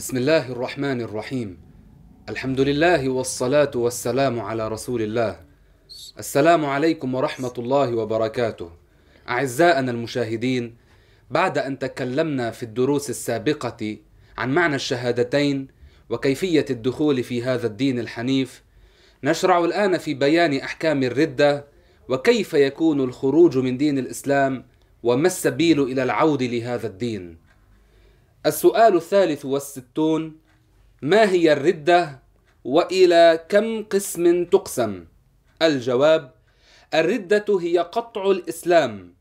بسم الله الرحمن الرحيم الحمد لله والصلاة والسلام على رسول الله السلام عليكم ورحمة الله وبركاته أعزائنا المشاهدين بعد أن تكلمنا في الدروس السابقة عن معنى الشهادتين وكيفية الدخول في هذا الدين الحنيف نشرع الآن في بيان أحكام الردة وكيف يكون الخروج من دين الإسلام وما السبيل إلى العود لهذا الدين السؤال الثالث والستون ما هي الردة وإلى كم قسم تقسم؟ الجواب الردة هي قطع الإسلام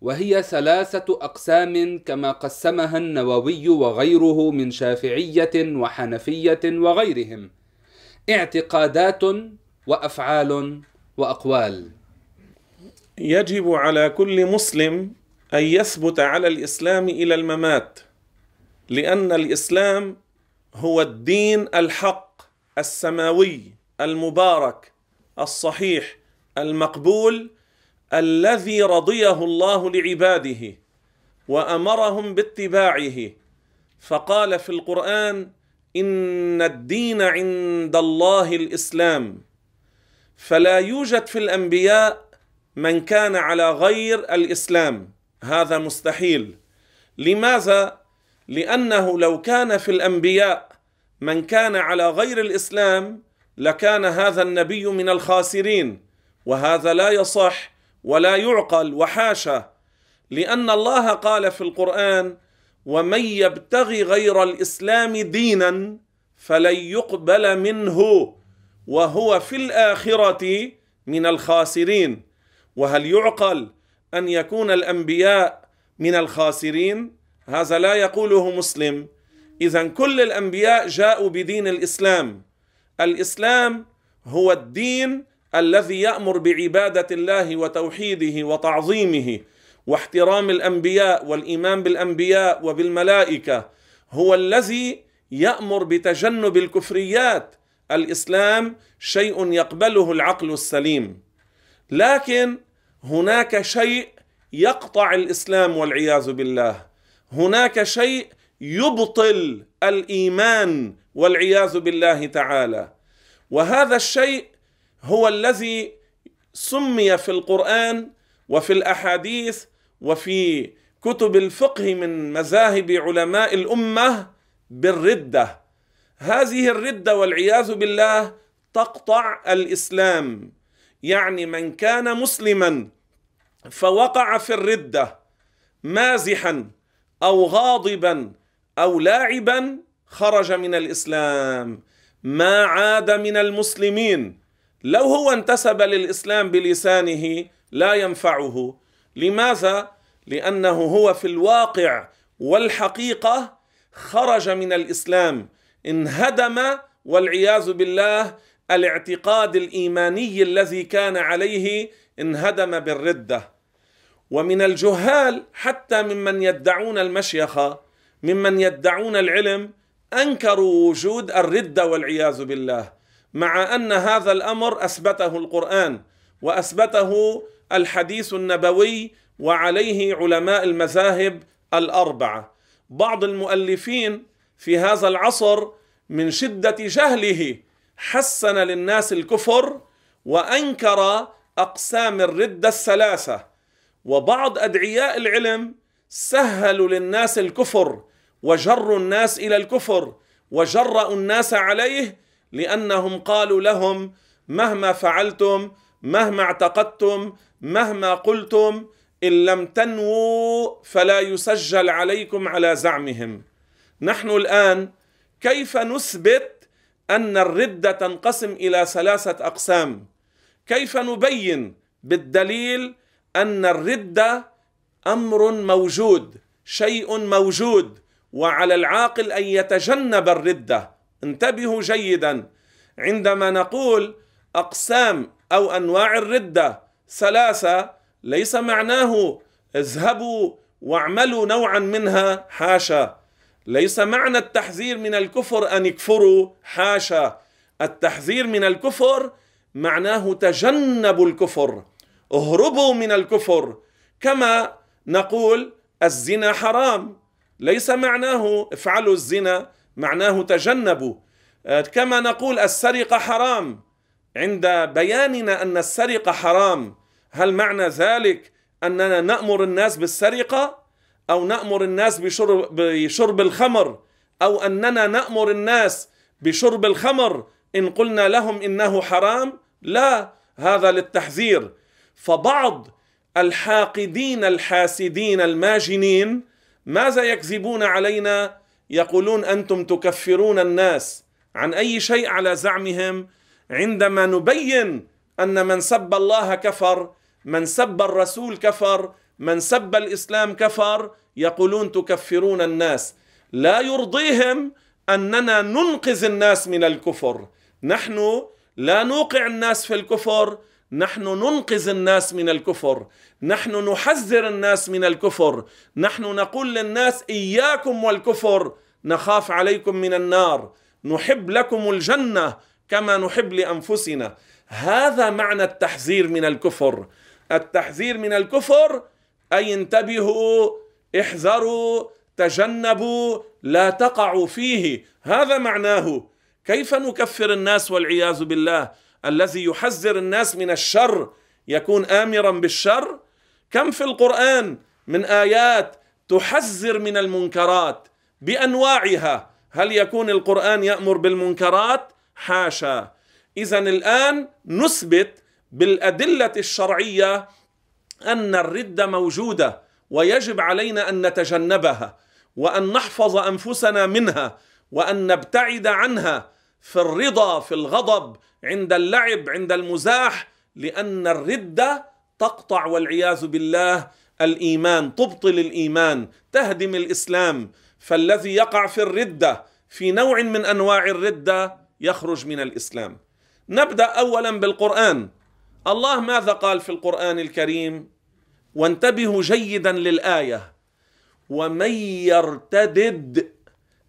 وهي ثلاثة أقسام كما قسمها النووي وغيره من شافعية وحنفية وغيرهم اعتقادات وأفعال وأقوال يجب على كل مسلم أن يثبت على الإسلام إلى الممات لأن الإسلام هو الدين الحق السماوي المبارك الصحيح المقبول الذي رضيه الله لعباده وأمرهم باتباعه. فقال في القرآن إن الدين عند الله الإسلام. فلا يوجد في الأنبياء من كان على غير الإسلام. هذا مستحيل. لماذا؟ لأنه لو كان في الأنبياء من كان على غير الإسلام لكان هذا النبي من الخاسرين وهذا لا يصح ولا يعقل وحاشا. لأن الله قال في القرآن ومن يبتغي غير الإسلام دينا فلن يقبل منه وهو في الآخرة من الخاسرين. وهل يعقل أن يكون الأنبياء من الخاسرين؟ هذا لا يقوله مسلم. اذا كل الأنبياء جاءوا بدين الإسلام. الإسلام هو الدين الذي يأمر بعبادة الله وتوحيده وتعظيمه واحترام الأنبياء والإيمان بالأنبياء وبالملائكة. هو الذي يأمر بتجنب الكفريات. الإسلام شيء يقبله العقل السليم. لكن هناك شيء يقطع الإسلام والعياذ بالله. هناك شيء يبطل الإيمان والعياذ بالله تعالى. وهذا الشيء هو الذي سمي في القرآن وفي الأحاديث وفي كتب الفقه من مذاهب علماء الأمة بالردة. هذه الردة والعياذ بالله تقطع الإسلام. يعني من كان مسلما فوقع في الردة مازحا أو غاضبا أو لاعبا خرج من الإسلام. ما عاد من المسلمين. لو هو انتسب للإسلام بلسانه لا ينفعه. لماذا؟ لأنه هو في الواقع والحقيقة خرج من الإسلام. انهدم والعياذ بالله الاعتقاد الإيماني الذي كان عليه انهدم بالردة. ومن الجهال حتى ممن يدعون المشيخه ممن يدعون العلم أنكروا وجود الرده والعياذ بالله مع أن هذا الأمر أثبته القرآن وأثبته الحديث النبوي وعليه علماء المذاهب الأربعة. بعض المؤلفين في هذا العصر من شدة جهله حسن للناس الكفر وأنكر أقسام الرده الثلاثة وبعض أدعياء العلم سهلوا للناس الكفر وجروا الناس إلى الكفر وجرأوا الناس عليه لأنهم قالوا لهم مهما فعلتم مهما اعتقدتم مهما قلتم إن لم تنووا فلا يسجل عليكم على زعمهم. نحن الآن كيف نثبت أن الرده تنقسم إلى ثلاثة أقسام؟ كيف نبين بالدليل أن الرده أمر موجود شيء موجود وعلى العاقل أن يتجنب الرده انتبهوا جيدا. عندما نقول أقسام أو أنواع الرده ثلاثة ليس معناه اذهبوا واعملوا نوعا منها حاشا. ليس معنى التحذير من الكفر أن يكفروا حاشا. التحذير من الكفر معناه تجنبوا الكفر. اهربوا من الكفر. كما نقول الزنا حرام. ليس معناه افعلوا الزنا معناه تجنبوا. آه، كما نقول السرقة حرام. عند بياننا أن السرقة حرام هل معنى ذلك أننا نأمر الناس بالسرقة؟ أو نأمر الناس بشرب, بشرب الخمر؟ أو أننا نأمر الناس بشرب الخمر إن قلنا لهم إنه حرام؟ لا هذا للتحذير. فبعض الحاقدين الحاسدين الماجنين ماذا يكذبون علينا؟ يقولون أنتم تكفرون الناس عن أي شيء على زعمهم. عندما نبين أن من سب الله كفر من سب الرسول كفر من سب الإسلام كفر يقولون تكفرون الناس. لا يرضيهم أننا ننقذ الناس من الكفر. نحن لا نوقع الناس في الكفر. نحن ننقذ الناس من الكفر نحن نحذر الناس من الكفر نحن نقول للناس إياكم والكفر نخاف عليكم من النار نحب لكم الجنة كما نحب لأنفسنا. هذا معنى التحذير من الكفر. التحذير من الكفر أي انتبهوا احذروا تجنبوا لا تقعوا فيه. هذا معناه. كيف نكفر الناس والعياذ بالله؟ الذي يحذر الناس من الشر يكون امرا بالشر؟ كم في القرآن من آيات تحذر من المنكرات بأنواعها؟ هل يكون القرآن يأمر بالمنكرات؟ حاشا. اذا الآن نثبت بالأدلة الشرعية أن الرده موجودة ويجب علينا أن نتجنبها وأن نحفظ أنفسنا منها وأن نبتعد عنها في الرضا في الغضب عند اللعب عند المزاح لأن الرده تقطع والعياذ بالله الإيمان تبطل الإيمان تهدم الإسلام. فالذي يقع في الرده في نوع من أنواع الرده يخرج من الإسلام. نبدأ اولا بالقرآن. الله ماذا قال في القرآن الكريم؟ وانتبهوا جيدا للآية. ومن يرتدد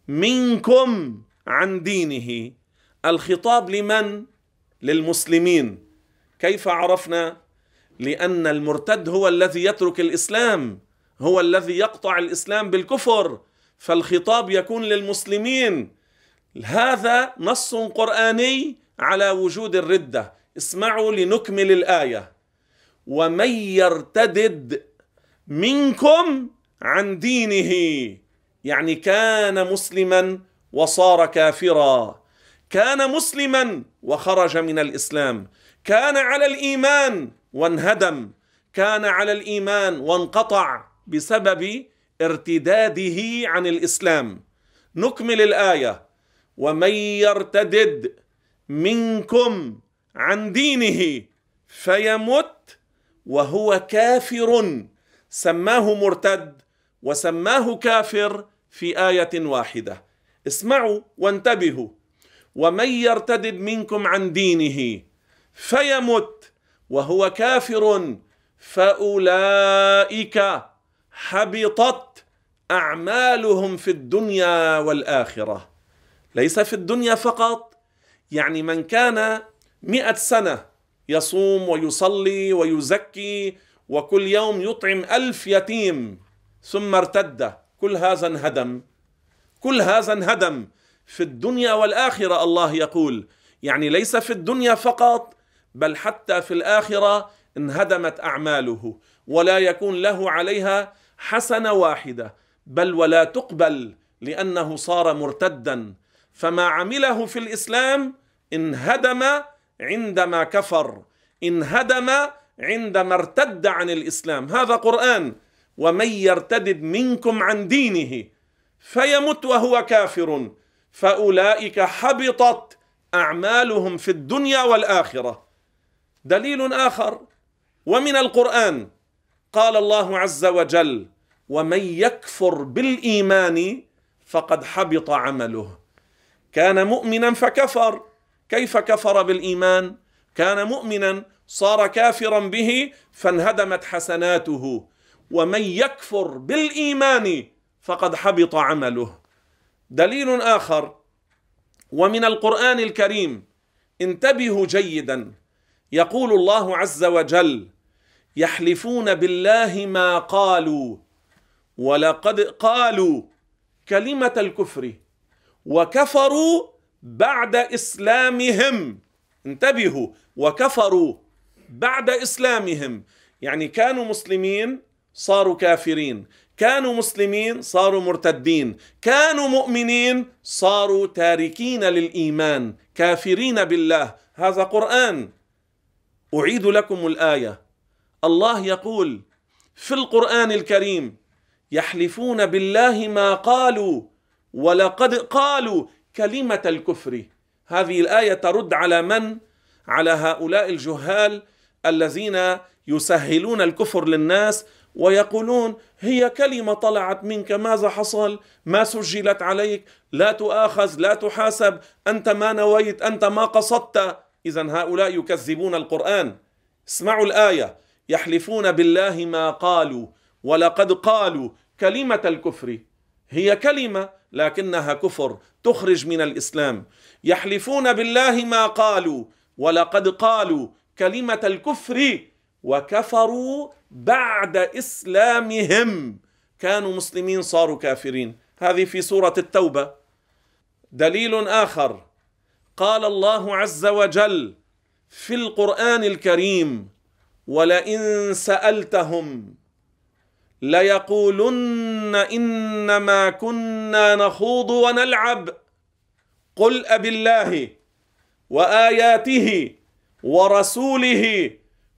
منكم عن دينه؟ الخطاب لمن؟ للمسلمين. كيف عرفنا؟ لأن المرتد هو الذي يترك الإسلام هو الذي يقطع الإسلام بالكفر فالخطاب يكون للمسلمين. هذا نص قرآني على وجود الردة. اسمعوا لنكمل الآية. ومن يرتدد منكم عن دينه يعني كان مسلما وصار كافرا. كان مسلما وخرج من الإسلام. كان على الإيمان وانهدم. كان على الإيمان وانقطع بسبب ارتداده عن الإسلام. نكمل الآية. ومن يرتدد منكم عن دينه فيمت وهو كافر. سماه مرتد وسماه كافر في آية واحدة. اسمعوا وانتبهوا. ومن يرتدد منكم عن دينه فيمت وهو كافر فأولئك حبطت أعمالهم في الدنيا والآخرة. ليس في الدنيا فقط يعني من كان مئة سنة يصوم ويصلي ويزكي وكل يوم يطعم ألف يتيم ثم ارتد كل هذا انهدم كل هذا انهدم. في الدنيا والآخرة الله يقول. يعني ليس في الدنيا فقط بل حتى في الآخرة انهدمت أعماله ولا يكون له عليها حسنة واحدة بل ولا تقبل لأنه صار مرتدا. فما عمله في الإسلام انهدم عندما كفر انهدم عندما ارتد عن الإسلام. هذا قرآن ومن يرتدد منكم عن دينه فيمت وهو كافر. فأولئك حبطت أعمالهم في الدنيا والآخرة. دليل آخر ومن القرآن قال الله عز وجل ومن يكفر بالإيمان فقد حبط عمله. كان مؤمنا فكفر. كيف كفر بالإيمان؟ كان مؤمنا صار كافرا به فانهدمت حسناته. ومن يكفر بالإيمان فقد حبط عمله. دليل آخر ومن القرآن الكريم انتبهوا جيدا. يقول الله عز وجل يحلفون بالله ما قالوا ولقد قالوا كلمة الكفر وكفروا بعد إسلامهم. انتبهوا وكفروا بعد إسلامهم. يعني كانوا مسلمين صاروا كافرين. كانوا مسلمين صاروا مرتدين. كانوا مؤمنين صاروا تاركين للإيمان كافرين بالله. هذا قرآن. أعيد لكم الآية. الله يقول في القرآن الكريم يحلفون بالله ما قالوا ولقد قالوا كلمة الكفر. هذه الآية ترد على من؟ على هؤلاء الجهال الذين يسهلون الكفر للناس ويقولون هي كلمة طلعت منك ماذا حصل؟ ما سجلت عليك؟ لا تؤاخذ لا تحاسب أنت ما نويت أنت ما قصدت. اذا هؤلاء يكذبون القرآن. اسمعوا الآية. يحلفون بالله ما قالوا ولقد قالوا كلمة الكفر. هي كلمة لكنها كفر تخرج من الإسلام. يحلفون بالله ما قالوا ولقد قالوا كلمة الكفر. وكفروا بعد إسلامهم. كانوا مسلمين صاروا كافرين. هذه في سورة التوبة. دليل آخر. قال الله عز وجل في القرآن الكريم ولئن سألتهم ليقولن إنما كنا نخوض ونلعب قل ابالله وآياته ورسوله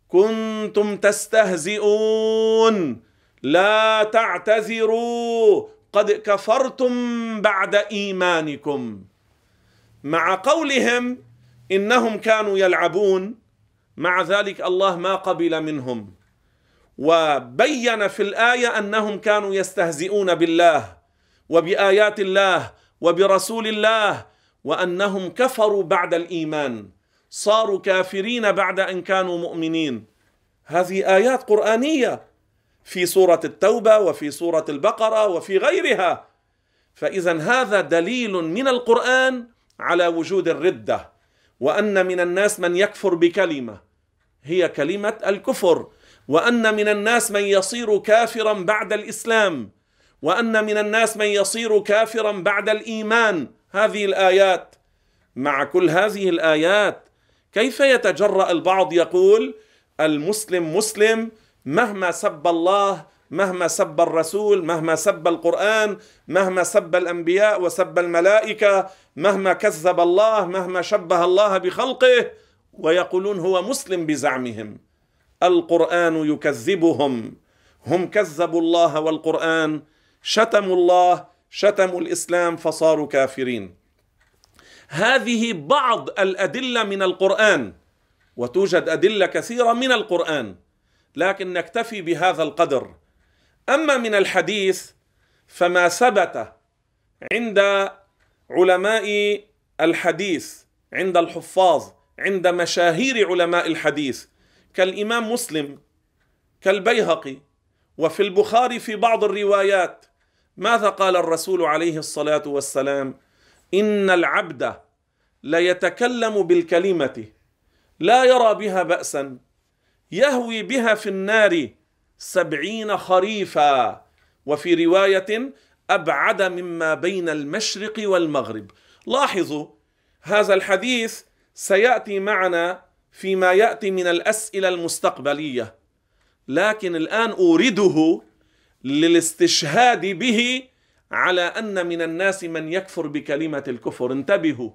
كنتم تستهزئون. لا تعتذروا. قد كفرتم بعد إيمانكم. مع قولهم إنهم كانوا يلعبون. مع ذلك الله ما قبل منهم. وبين في الآية أنهم كانوا يستهزئون بالله وبآيات الله وبرسول الله وأنهم كفروا بعد الإيمان. صاروا كافرين بعد أن كانوا مؤمنين. هذه آيات قرآنية في سورة التوبة وفي سورة البقرة وفي غيرها. فإذا هذا دليل من القرآن على وجود الردة وأن من الناس من يكفر بكلمة. هي كلمة الكفر. وأن من الناس من يصير كافرا بعد الإسلام. وأن من الناس من يصير كافرا بعد الإيمان. هذه الآيات. مع كل هذه الآيات كيف يتجرأ البعض يقول المسلم مسلم مهما سب الله مهما سب الرسول مهما سب القرآن مهما سب الأنبياء وسب الملائكة مهما كذب الله مهما شبه الله بخلقه ويقولون هو مسلم بزعمهم. القرآن يكذبهم. هم كذبوا الله والقرآن شتموا الله شتموا الإسلام فصاروا كافرين. هذه بعض الأدلة من القرآن وتوجد أدلة كثيرة من القرآن لكن نكتفي بهذا القدر. أما من الحديث فما ثبت عند علماء الحديث عند الحفاظ عند مشاهير علماء الحديث كالإمام مسلم كالبيهقي وفي البخاري في بعض الروايات. ماذا قال الرسول عليه الصلاة والسلام؟ إن العبد ليتكلم بالكلمة لا يرى بها باسا يهوي بها في النار سبعين خريفا وفي رواية أبعد مما بين المشرق والمغرب. لاحظوا هذا الحديث سيأتي معنا فيما يأتي من الأسئلة المستقبلية لكن الآن اورده للاستشهاد به على أن من الناس من يكفر بكلمة الكفر. انتبهوا.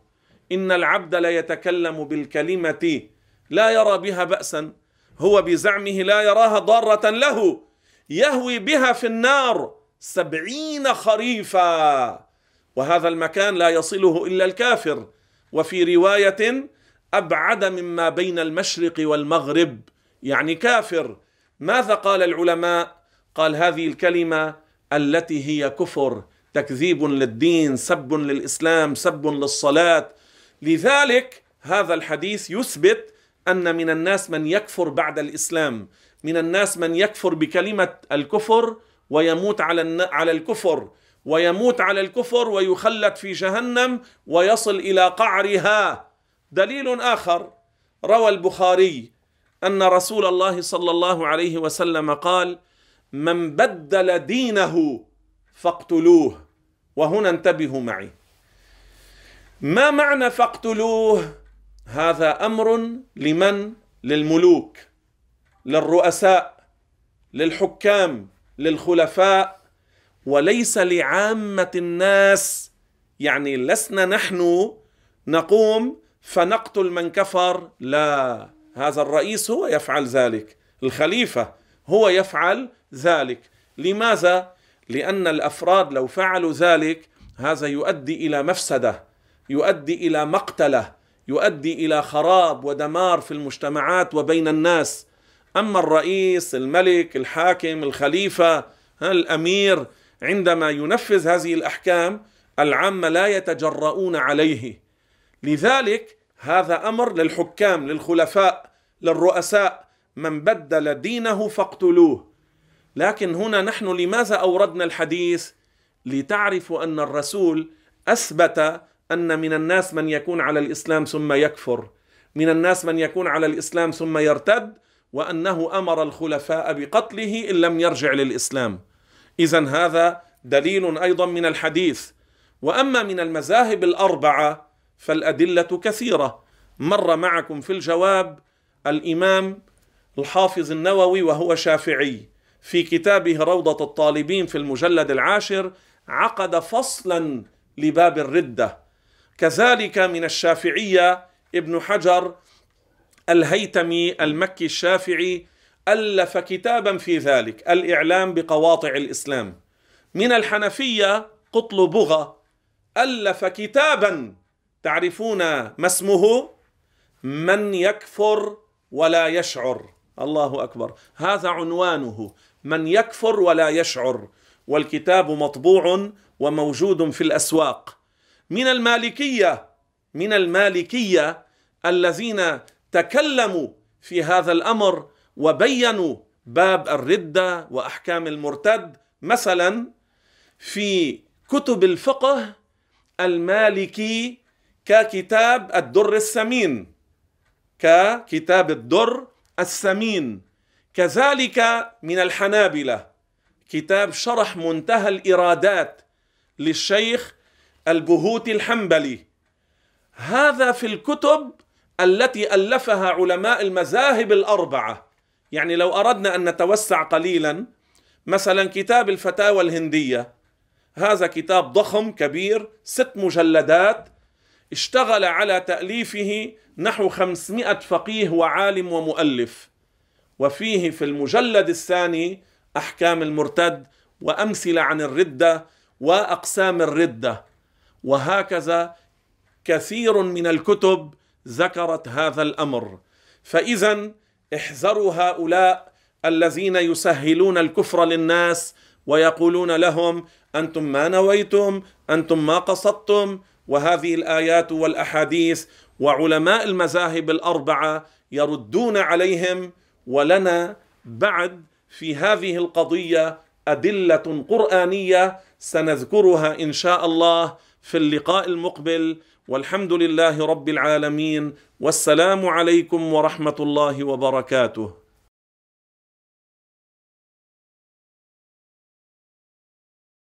إن العبد لا يتكلم بالكلمة لا يرى بها باسا. هو بزعمه لا يراها ضارة له. يهوي بها في النار سبعين خريفا. وهذا المكان لا يصله إلا الكافر. وفي رواية أبعد مما بين المشرق والمغرب يعني كافر. ماذا قال العلماء؟ قال هذه الكلمة التي هي كفر تكذيب للدين سب للإسلام سب للصلاة. لذلك هذا الحديث يثبت أن من الناس من يكفر بعد الإسلام من الناس من يكفر بكلمة الكفر ويموت على على الكفر ويموت على الكفر ويخلد في جهنم ويصل إلى قعرها. دليل آخر روى البخاري أن رسول الله صلى الله عليه وسلم قال من بدل دينه فاقتلوه. وهنا انتبهوا معي. ما معنى فاقتلوه؟ هذا أمر لمن؟ للملوك للرؤساء للحكام للخلفاء. وليس لعامة الناس يعني لسنا نحن نقوم فنقتل من كفر. لا هذا الرئيس هو يفعل ذلك الخليفة. هو يفعل ذلك. لماذا؟ لأن الأفراد لو فعلوا ذلك هذا يؤدي إلى مفسدة يؤدي إلى مقتلة يؤدي إلى خراب ودمار في المجتمعات وبين الناس. أما الرئيس الملك الحاكم الخليفة الأمير عندما ينفذ هذه الأحكام العامة لا يتجرؤون عليه. لذلك هذا أمر للحكام للخلفاء للرؤساء. من بدل دينه فاقتلوه. لكن هنا نحن لماذا أوردنا الحديث لتعرفوا أن الرسول أثبت أن من الناس من يكون على الإسلام ثم يكفر من الناس من يكون على الإسلام ثم يرتد وأنه أمر الخلفاء بقتله إن لم يرجع للإسلام. اذا هذا دليل أيضا من الحديث. وأما من المذاهب الأربعة فالأدلة كثيرة. مر معكم في الجواب الإمام الحافظ النووي وهو شافعي. في كتابه روضة الطالبين في المجلد العاشر عقد فصلا لباب الردة. كذلك من الشافعية ابن حجر الهيتمي المكي الشافعي ألف كتابا في ذلك الإعلام بقواطع الإسلام. من الحنفية قطل بغى ألف كتابا تعرفون ما اسمه؟ من يكفر ولا يشعر. الله أكبر. هذا عنوانه. من يكفر ولا يشعر. والكتاب مطبوع وموجود في الأسواق. من المالكية من المالكية الذين تكلموا في هذا الأمر وبينوا باب الردة وأحكام المرتد. مثلا في كتب الفقه المالكي ككتاب الدر السمين ككتاب الدر السمين. كذلك من الحنابلة. كتاب شرح منتهى الإرادات للشيخ البهوتي الحنبلي. هذا في الكتب التي ألفها علماء المذاهب الأربعة. يعني لو أردنا أن نتوسع قليلا مثلا كتاب الفتاوى الهندية. هذا كتاب ضخم كبير ست مجلدات اشتغل على تأليفه نحو خمسمائة فقيه وعالم ومؤلف. وفيه في المجلد الثاني أحكام المرتد وأمثلة عن الردة وأقسام الردة. وهكذا كثير من الكتب ذكرت هذا الأمر. فإذا احذروا هؤلاء الذين يسهلون الكفر للناس ويقولون لهم أنتم ما نويتم أنتم ما قصدتم وهذه الآيات والأحاديث وعلماء المذاهب الأربعة يردون عليهم ولنا بعد في هذه القضية أدلة قرآنية سنذكرها إن شاء الله في اللقاء المقبل. والحمد لله رب العالمين. والسلام عليكم ورحمة الله وبركاته.